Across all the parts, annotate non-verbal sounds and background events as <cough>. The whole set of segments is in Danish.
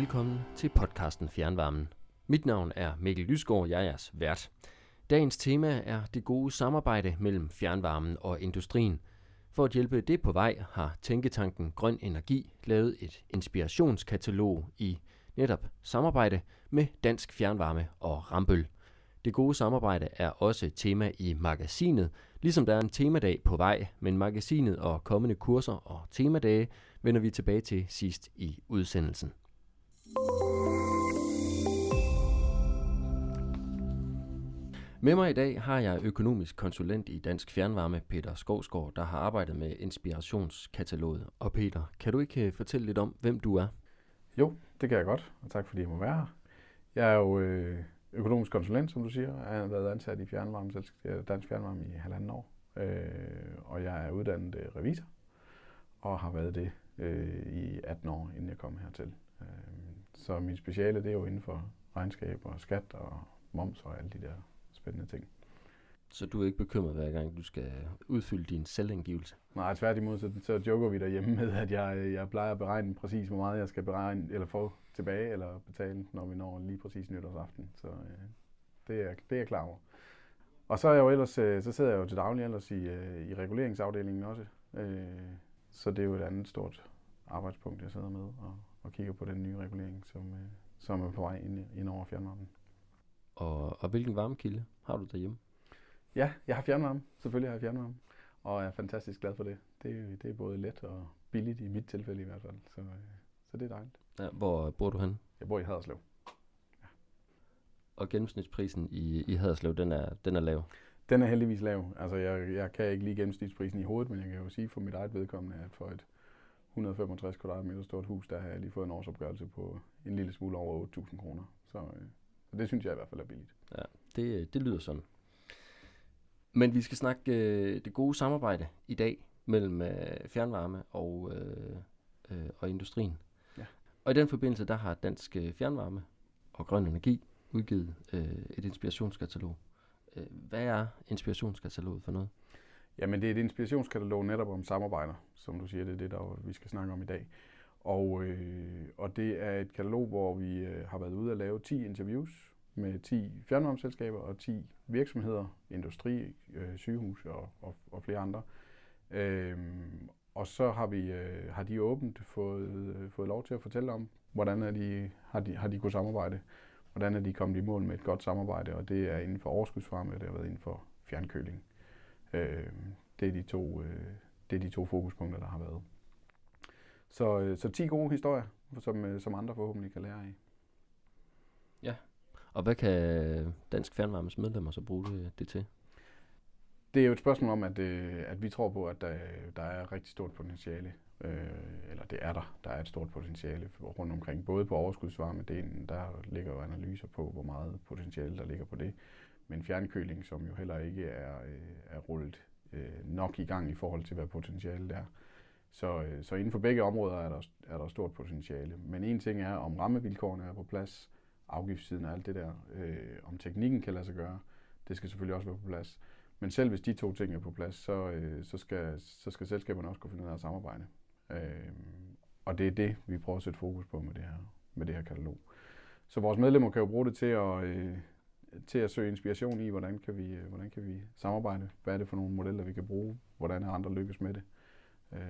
velkommen til podcasten Fjernvarmen. Mit navn er Mikkel Lysgaard, jeg er jeres vært. Dagens tema er det gode samarbejde mellem fjernvarmen og industrien. For at hjælpe det på vej har Tænketanken Grøn Energi lavet et inspirationskatalog i netop samarbejde med Dansk Fjernvarme og Rambøl. Det gode samarbejde er også et tema i magasinet, ligesom der er en temadag på vej, men magasinet og kommende kurser og temadage vender vi tilbage til sidst i udsendelsen. Med mig i dag har jeg økonomisk konsulent i Dansk Fjernvarme, Peter Skovsgaard, der har arbejdet med inspirationskataloget. Og Peter, kan du ikke øh, fortælle lidt om, hvem du er? Jo, det kan jeg godt, og tak fordi jeg må være her. Jeg er jo øh, økonomisk konsulent, som du siger. Jeg har været ansat i fjernvarme, Dansk Fjernvarme i halvanden år. Øh, og jeg er uddannet revisor, og har været det i 18 år, inden jeg kom hertil. Så min speciale det er jo inden for regnskab og skat og moms og alle de der spændende ting. Så du er ikke bekymret hver gang, du skal udfylde din selvindgivelse? Nej, tværtimod, så, så joker vi derhjemme med, at jeg, jeg plejer at beregne præcis, hvor meget jeg skal beregne, eller få tilbage, eller betale, når vi når lige præcis nytårsaften. Så øh, det, er, det er jeg klar over. Og så, er jeg jo ellers, øh, så sidder jeg jo til daglig ellers i, øh, i reguleringsafdelingen også. Øh, så det er jo et andet stort arbejdspunkt, jeg sidder med og, og kigger på den nye regulering, som, øh, som er på vej ind, ind over fjernvarmen. Og, og hvilken varmekilde har du derhjemme? Ja, jeg har fjernvarme. Selvfølgelig har jeg fjernvarme. Og jeg er fantastisk glad for det. Det, det er både let og billigt i mit tilfælde i hvert fald. Så, øh, så det er dejligt. Ja, hvor bor du hen? Jeg bor i Haderslev. Ja. Og gennemsnitsprisen i, i Haderslev, den er, den er lav? Den er heldigvis lav. Altså, jeg, jeg kan ikke lige gennemsnitsprisen i hovedet, men jeg kan jo sige for mit eget vedkommende, at for et 165 kvadratmeter stort hus, der har jeg lige fået en årsopgørelse på en lille smule over 8.000 kroner. Så, øh, så det synes jeg i hvert fald er billigt. Ja, det, det lyder sådan. Men vi skal snakke øh, det gode samarbejde i dag mellem øh, fjernvarme og, øh, øh, og industrien. Ja. Og i den forbindelse, der har Dansk øh, Fjernvarme og Grøn Energi udgivet øh, et inspirationskatalog. Øh, hvad er inspirationskataloget for noget? Jamen, det er et inspirationskatalog netop om samarbejder, som du siger, det er det, der vi skal snakke om i dag. Og, øh, og det er et katalog, hvor vi øh, har været ude at lave 10 interviews med 10 fjernvarmeselskaber og 10 virksomheder, industri, øh, sygehus og, og, og flere andre. Øhm, og så har, vi, øh, har de åbent fået, øh, fået lov til at fortælle om, hvordan er de, har, de, har de kunnet samarbejde, hvordan er de kommet i mål med et godt samarbejde, og det er inden for overskudsvarme, og det har været inden for fjernkøling. Øh, det, er de to, øh, det er de to fokuspunkter, der har været. Så, øh, så 10 gode historier, som, øh, som andre forhåbentlig kan lære af. Ja, og hvad kan Dansk Fjernvarmes medlemmer så bruge det, det til? Det er jo et spørgsmål om, at, øh, at vi tror på, at der, der er rigtig stort potentiale. Øh, eller det er der. Der er et stort potentiale rundt omkring. Både på overskudsvarmedelen, der ligger jo analyser på, hvor meget potentiale der ligger på det. Men fjernkøling, som jo heller ikke er, øh, er rullet øh, nok i gang i forhold til, hvad potentialet er. Så, øh, så inden for begge områder er der, er der stort potentiale. Men en ting er, om rammevilkårene er på plads, afgiftssiden og alt det der, øh, om teknikken kan lade sig gøre, det skal selvfølgelig også være på plads. Men selv hvis de to ting er på plads, så, øh, så, skal, så skal selskaberne også kunne finde ud af at samarbejde. Øh, og det er det, vi prøver at sætte fokus på med det her, med det her katalog. Så vores medlemmer kan jo bruge det til at, øh, til at søge inspiration i, hvordan kan, vi, øh, hvordan kan vi samarbejde, hvad er det for nogle modeller, vi kan bruge, hvordan er andre lykkes med det, øh,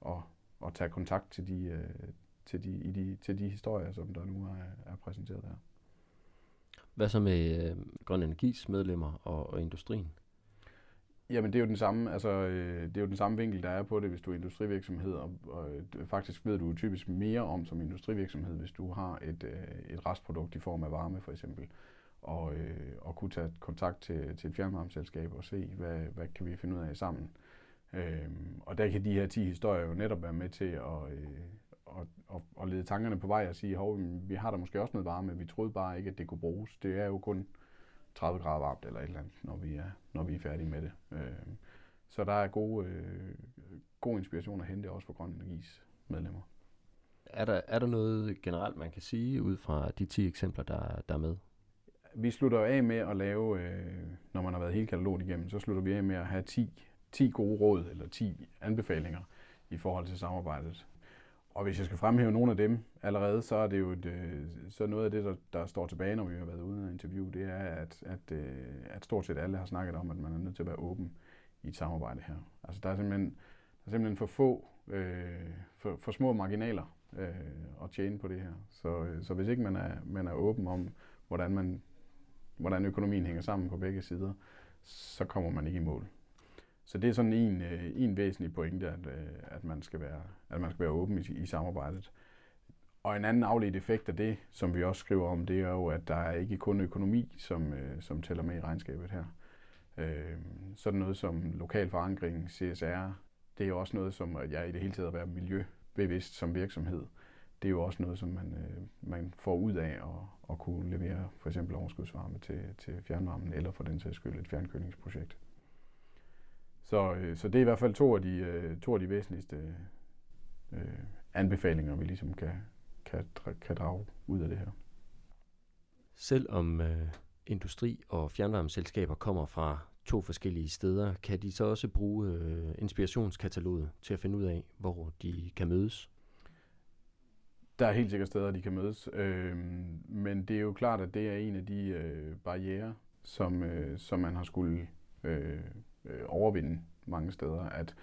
og, og tage kontakt til de, øh, til, de, i de, til de historier, som der nu er, er præsenteret her. Hvad så med øh, Grøn Energis medlemmer og, og industrien? Jamen det er jo den samme, altså, øh, det er jo den samme vinkel, der er på det, hvis du er industrivirksomhed, og, og øh, faktisk ved du typisk mere om som industrivirksomhed, hvis du har et, øh, et restprodukt i form af varme for eksempel, og, øh, og kunne tage kontakt til, til et fjernvarmeselskab og se, hvad, hvad kan vi finde ud af sammen. Øh, og der kan de her 10 historier jo netop være med til at, øh, at, at, at lede tankerne på vej og sige, hov, vi har der måske også noget varme, vi troede bare ikke, at det kunne bruges. Det er jo kun 30 grader varmt eller et eller andet, når vi er, når vi er færdige med det. Øh, så der er god, øh, god inspiration at hente også for Grøn Energis medlemmer. Er der, er der noget generelt, man kan sige ud fra de 10 eksempler, der, der er med? Vi slutter af med at lave, øh, når man har været hele kataloget igennem, så slutter vi af med at have 10, 10 gode råd eller 10 anbefalinger i forhold til samarbejdet Og hvis jeg skal fremhæve nogle af dem allerede, så er det jo et, øh, så noget af det, der, der står tilbage, når vi har været ude og interview, det er, at, at, øh, at stort set alle har snakket om, at man er nødt til at være åben i et samarbejde her. Altså der er simpelthen, der er simpelthen for få, øh, for, for små marginaler øh, at tjene på det her. Så, øh, så hvis ikke man er, man er åben om, hvordan, man, hvordan økonomien hænger sammen på begge sider, så kommer man ikke i mål. Så det er sådan en, øh, en væsentlig pointe, at, øh, at, man skal være, at man skal være åben i, i samarbejdet. Og en anden afledt effekt af det, som vi også skriver om, det er jo, at der er ikke kun økonomi, som, øh, som tæller med i regnskabet her. Øh, sådan noget som lokal forankring, CSR, det er jo også noget, som jeg i det hele taget er miljøbevidst som virksomhed. Det er jo også noget, som man, øh, man får ud af at, at kunne levere for eksempel overskudsvarme til, til fjernvarmen, eller for den sags skyld et fjernkølingsprojekt. Så, øh, så det er i hvert fald to af de, øh, to af de væsentligste øh, anbefalinger, vi ligesom kan, kan, kan drage ud af det her. Selvom øh, industri- og fjernvarmeselskaber kommer fra to forskellige steder, kan de så også bruge øh, inspirationskataloget til at finde ud af, hvor de kan mødes? Der er helt sikkert steder, de kan mødes, øh, men det er jo klart, at det er en af de øh, barriere, som, øh, som man har skulle øh, øh, overvinde mange steder. At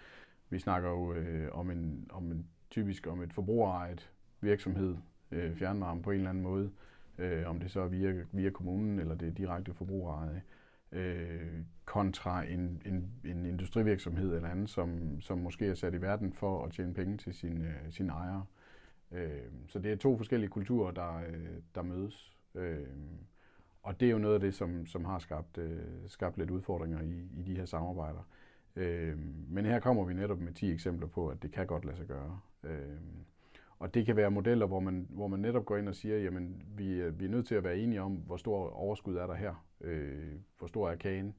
vi snakker jo øh, om, en, om en typisk om et forbrugerejet virksomhed, øh, fjernvarme på en eller anden måde, øh, om det så er via, via kommunen eller det er direkte forbrugerejet, øh, kontra en, en, en industrivirksomhed eller andet, som, som måske er sat i verden for at tjene penge til sin, øh, sine ejere. Øh, Øh, så det er to forskellige kulturer, der, øh, der mødes. Øh, og det er jo noget af det, som, som har skabt, øh, skabt lidt udfordringer i, i de her samarbejder. Øh, men her kommer vi netop med 10 eksempler på, at det kan godt lade sig gøre. Øh, og det kan være modeller, hvor man, hvor man netop går ind og siger, jamen vi, øh, vi er nødt til at være enige om, hvor stor overskud er der her. Øh, hvor stor er kagen.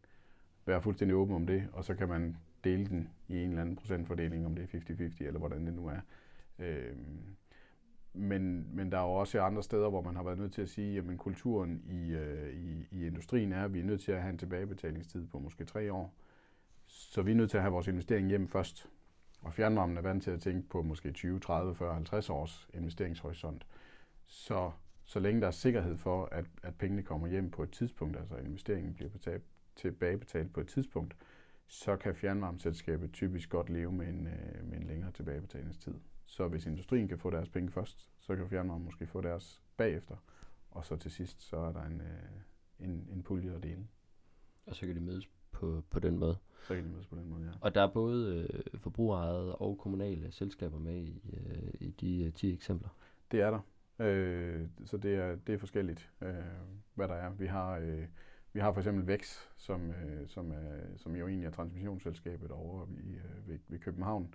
Være fuldstændig åben om det, og så kan man dele den i en eller anden procentfordeling, om det er 50-50 eller hvordan det nu er. Øh, men, men der er jo også andre steder, hvor man har været nødt til at sige, at kulturen i, øh, i, i industrien er, at vi er nødt til at have en tilbagebetalingstid på måske tre år. Så vi er nødt til at have vores investering hjem først. Og fjernvarmen er vant til at tænke på måske 20, 30, 40, 50 års investeringshorisont. Så så længe der er sikkerhed for, at, at pengene kommer hjem på et tidspunkt, altså investeringen bliver betalt, tilbagebetalt på et tidspunkt, så kan fjernvarmeselskabet typisk godt leve med en, øh, med en længere tilbagebetalingstid. Så hvis industrien kan få deres penge først, så kan fjernvarme måske få deres bagefter. Og så til sidst, så er der en, øh, en, en pulje at dele. Og så kan de mødes på, på den måde. Så kan de mødes på den måde, ja. Og der er både øh, forbrugerejede og kommunale selskaber med i, øh, i de øh, 10 eksempler. Det er der. Øh, så det er, det er forskelligt, øh, hvad der er. Vi har, øh, vi har for eksempel Vex, som, øh, som, er, som jo egentlig er transmissionsselskabet over i, øh, ved, ved København.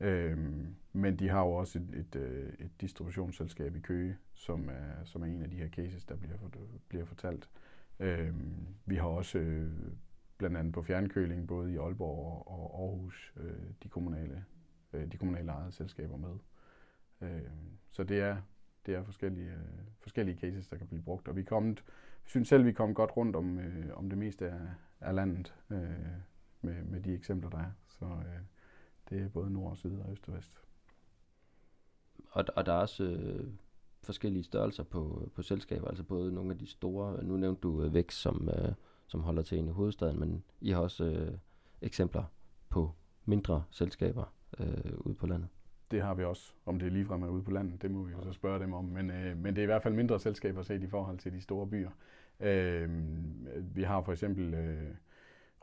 Øhm, men de har jo også et, et, øh, et distributionsselskab i Køge, som er, som er en af de her cases, der bliver, bliver fortalt. Øhm, vi har også øh, blandt andet på fjernkøling, både i Aalborg og Aarhus, øh, de kommunale, øh, de kommunale ejede selskaber med. Øh, så det er, det er forskellige, øh, forskellige cases, der kan blive brugt. Og vi, er kommet, synes selv, vi kom godt rundt om, øh, om det meste af, af landet øh, med, med de eksempler, der er. Så øh, det er både nord og syd og øst og vest. Og, og der er også øh, forskellige størrelser på, på selskaber, altså både nogle af de store, nu nævnte du øh, Vækst, som, øh, som holder til i hovedstaden, men I har også øh, eksempler på mindre selskaber øh, ude på landet det har vi også. Om det er ligefrem er ude på landet, det må vi jo så spørge dem om. Men, øh, men det er i hvert fald mindre selskaber set i forhold til de store byer. Øhm, øh, vi har for eksempel øh,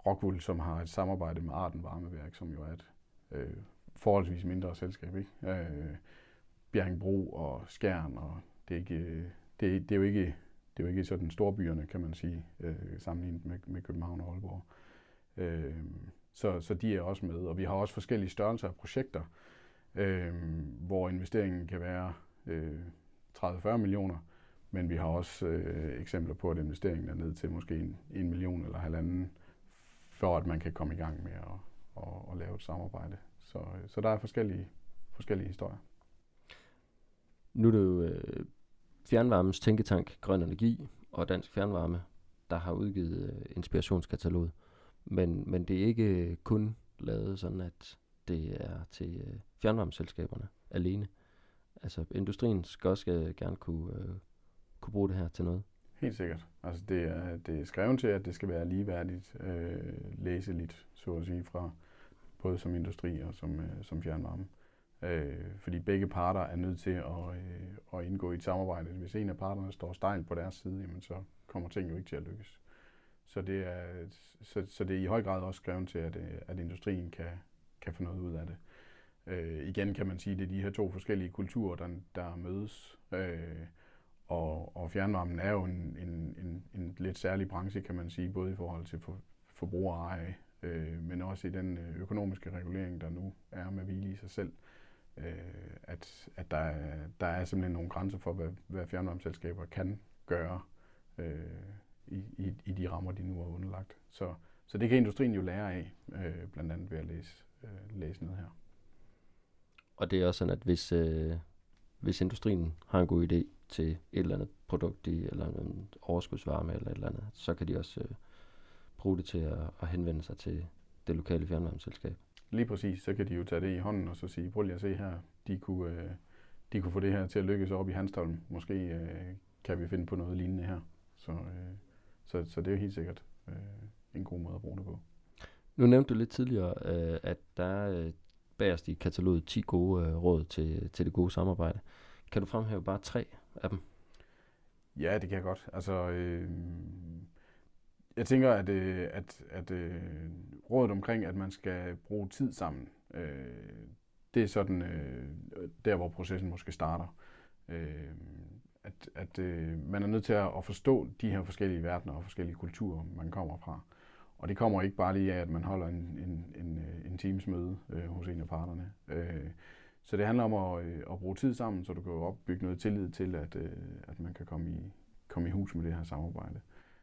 Rockwool, som har et samarbejde med Arden Varmeværk, som jo er et øh, forholdsvis mindre selskab. Ikke? Øh, Bjerringbro og Skjern, og det er, ikke, øh, det, det er jo ikke det er jo ikke sådan storbyerne, kan man sige, øh, sammenlignet med, med København og Aalborg. Øh, så, så de er også med, og vi har også forskellige størrelser af projekter øh, hvor investeringen kan være øh, 30-40 millioner, men vi har også øh, eksempler på, at investeringen er ned til måske en, en million eller halvanden, for at man kan komme i gang med at, at, at lave et samarbejde. Så, så der er forskellige, forskellige historier. Nu er det jo øh, Fjernvarmens Tænketank Grøn Energi og Dansk Fjernvarme, der har udgivet øh, inspirationskataloget. Men, men det er ikke øh, kun lavet sådan, at det er til øh, fjernvarmeselskaberne alene. Altså industrien skal også øh, gerne kunne, øh, kunne bruge det her til noget. Helt sikkert. Altså det er, det er skrevet til, at det skal være ligeværdigt øh, læseligt, så at sige, fra både som industri og som, øh, som fjernvarme. Øh, fordi begge parter er nødt til at, øh, at indgå i et samarbejde. Hvis en af parterne står stejlt på deres side, jamen så kommer ting jo ikke til at lykkes. Så det er, så, så det er i høj grad også skrevet til, at, øh, at industrien kan, kan få noget ud af det. Øh, igen kan man sige, at det er de her to forskellige kulturer, der, der mødes. Øh, og, og fjernvarmen er jo en, en, en, en lidt særlig branche, kan man sige, både i forhold til for, forbrugereje, øh, men også i den øh, økonomiske regulering, der nu er med hvile i sig selv. Øh, at at der, der er simpelthen nogle grænser for, hvad, hvad fjernvarmeselskaber kan gøre øh, i, i, i de rammer, de nu er underlagt. Så, så det kan industrien jo lære af, øh, blandt andet ved at læse, øh, læse ned her. Og det er også sådan, at hvis, øh, hvis industrien har en god idé til et eller andet produkt i, eller en overskudsvarme eller et eller andet, så kan de også øh, bruge det til at, at henvende sig til det lokale fjernvarmeselskab. Lige præcis, så kan de jo tage det i hånden og så sige, prøv lige at se her, de kunne, øh, de kunne få det her til at lykkes op i Hanstholm. Måske øh, kan vi finde på noget lignende her. Så, øh, så, så det er jo helt sikkert øh, en god måde at bruge det på. Nu nævnte du lidt tidligere, øh, at der er øh, bagerst i kataloget 10 gode øh, råd til, til det gode samarbejde. Kan du fremhæve bare tre af dem? Ja, det kan jeg godt. Altså, øh, jeg tænker, at, øh, at, at øh, rådet omkring, at man skal bruge tid sammen, øh, det er sådan øh, der, hvor processen måske starter. Øh, at at øh, man er nødt til at, at forstå de her forskellige verdener og forskellige kulturer, man kommer fra. Og det kommer ikke bare lige af, at man holder en, en, en, øh, en times møde øh, hos en af parterne. Øh, så det handler om at, øh, at bruge tid sammen, så du kan opbygge noget tillid til, at, øh, at man kan komme i, komme i hus med det her samarbejde.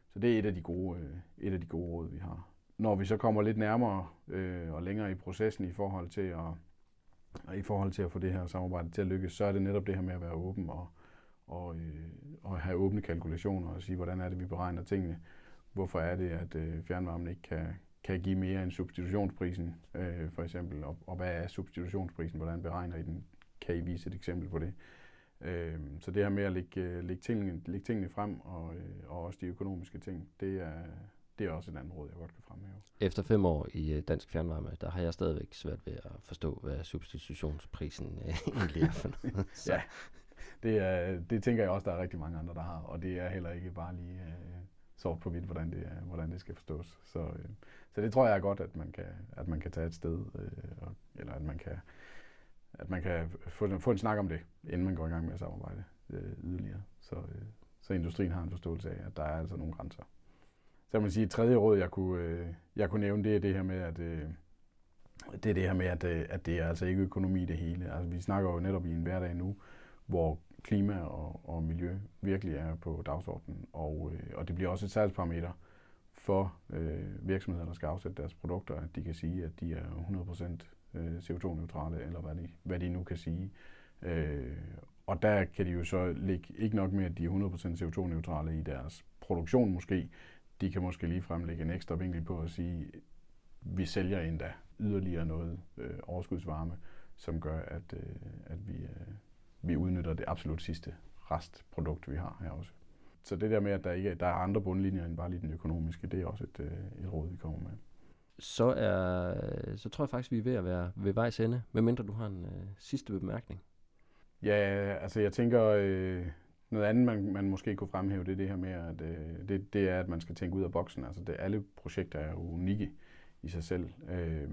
Så det er et af de gode, øh, et af de gode råd, vi har. Når vi så kommer lidt nærmere øh, og længere i processen i forhold til at, i forhold til at få det her samarbejde til at lykkes, så er det netop det her med at være åben og, og, øh, og have åbne kalkulationer og sige, hvordan er det, vi beregner tingene. Hvorfor er det, at øh, fjernvarmen ikke kan, kan give mere end substitutionsprisen, øh, for eksempel. Og, og hvad er substitutionsprisen? Hvordan beregner I den? Kan I vise et eksempel på det? Øh, så det her med at lægge, øh, lægge, tingene, lægge tingene frem, og, øh, og også de økonomiske ting, det er, det er også et andet råd, jeg godt kan fremhæve. Efter fem år i øh, Dansk Fjernvarme, der har jeg stadigvæk svært ved at forstå, hvad substitutionsprisen <laughs> egentlig er for noget. <laughs> ja, det, er, det tænker jeg også, der er rigtig mange andre, der har, og det er heller ikke bare lige øh, sort på hvidt, hvordan det, øh, hvordan det skal forstås. Så, øh, så det tror jeg er godt, at man kan, at man kan tage et sted, øh, og, eller at man kan, at man kan få, få en snak om det, inden man går i gang med at samarbejde øh, yderligere. Så, øh, så industrien har en forståelse af, at der er altså nogle grænser. Så kan man sige, et tredje råd, jeg kunne, øh, jeg kunne nævne, det er det her med, at øh, det er det her med, at, øh, at det er altså ikke økonomi det hele. Altså, vi snakker jo netop i en hverdag nu, hvor klima og, og miljø virkelig er på dagsordenen, og, øh, og det bliver også et salgsparameter for øh, virksomheder, der skal afsætte deres produkter, at de kan sige, at de er 100% øh, CO2-neutrale, eller hvad de, hvad de nu kan sige. Øh, og der kan de jo så ligge ikke nok med, at de er 100% CO2-neutrale i deres produktion måske. De kan måske lige fremlægge en ekstra vinkel på at sige, vi sælger endda yderligere noget øh, overskudsvarme, som gør, at, øh, at vi, øh, vi udnytter det absolut sidste restprodukt, vi har her også. Så det der med, at der ikke er, der er andre bundlinjer end bare lige den økonomiske, det er også et, øh, et råd, vi kommer med. Så, er, så tror jeg faktisk, vi er ved at være ved vejs ende, medmindre du har en øh, sidste bemærkning. Ja, altså jeg tænker, øh, noget andet, man, man måske kunne fremhæve, det er det her med, at øh, det, det er, at man skal tænke ud af boksen. Altså det, alle projekter er unikke i sig selv. Øh,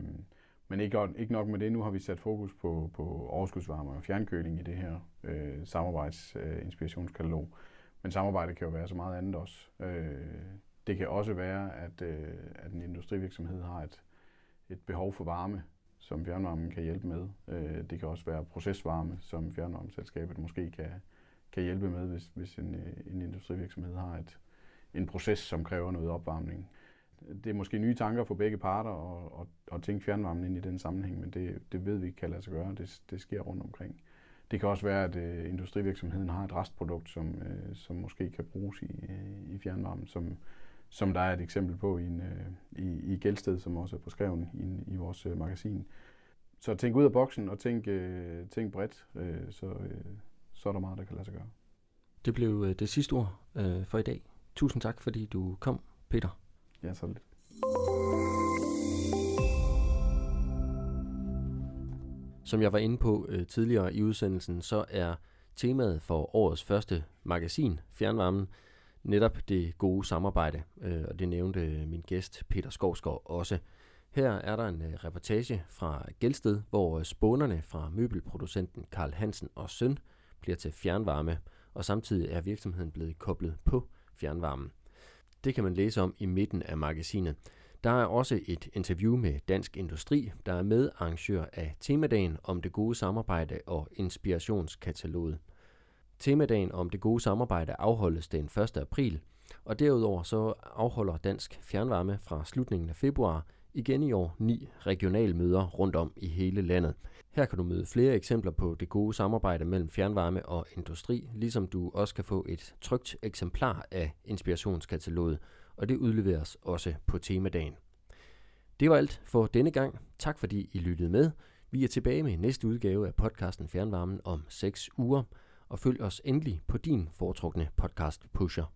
men ikke, ikke nok med det, nu har vi sat fokus på, på overskudsvarme og fjernkøling i det her øh, samarbejdsinspirationskatalog. Øh, Men samarbejde kan jo være så meget andet også. Øh, det kan også være, at, øh, at en industrivirksomhed har et, et behov for varme, som fjernvarmen kan hjælpe med. Øh, det kan også være procesvarme, som fjernvarmeselskabet måske kan, kan hjælpe med, hvis, hvis en, øh, en industrivirksomhed har et, en proces, som kræver noget opvarmning det er måske nye tanker for begge parter og, og, og tænke fjernvarmen ind i den sammenhæng, men det, det ved vi ikke kan lade sig gøre. Det, det sker rundt omkring. Det kan også være, at øh, industrivirksomheden har et restprodukt, som, øh, som måske kan bruges i, øh, i fjernvarmen, som, som der er et eksempel på i, en, øh, i, i Gældsted, som også er på skreven i, i vores øh, magasin, så tænk ud af boksen og tænk, øh, tænk bredt, øh, så, øh, så er der meget, der kan lade sig gøre. Det blev øh, det sidste ord øh, for i dag. Tusind tak, fordi du kom, Peter. Ja, så lidt. Som jeg var inde på øh, tidligere i udsendelsen, så er temaet for årets første magasin, Fjernvarmen, netop det gode samarbejde, øh, og det nævnte øh, min gæst Peter Skovsgaard også. Her er der en øh, reportage fra Gældsted, hvor øh, spånerne fra møbelproducenten Karl Hansen og Søn bliver til fjernvarme, og samtidig er virksomheden blevet koblet på fjernvarmen. Det kan man læse om i midten af magasinet. Der er også et interview med Dansk Industri, der er med arrangør af temadagen om det gode samarbejde og inspirationskataloget. Temadagen om det gode samarbejde afholdes den 1. april, og derudover så afholder Dansk Fjernvarme fra slutningen af februar igen i år ni regionalmøder rundt om i hele landet. Her kan du møde flere eksempler på det gode samarbejde mellem fjernvarme og industri, ligesom du også kan få et trygt eksemplar af inspirationskataloget, og det udleveres også på temadagen. Det var alt for denne gang. Tak fordi I lyttede med. Vi er tilbage med næste udgave af podcasten Fjernvarmen om 6 uger, og følg os endelig på din foretrukne podcast pusher.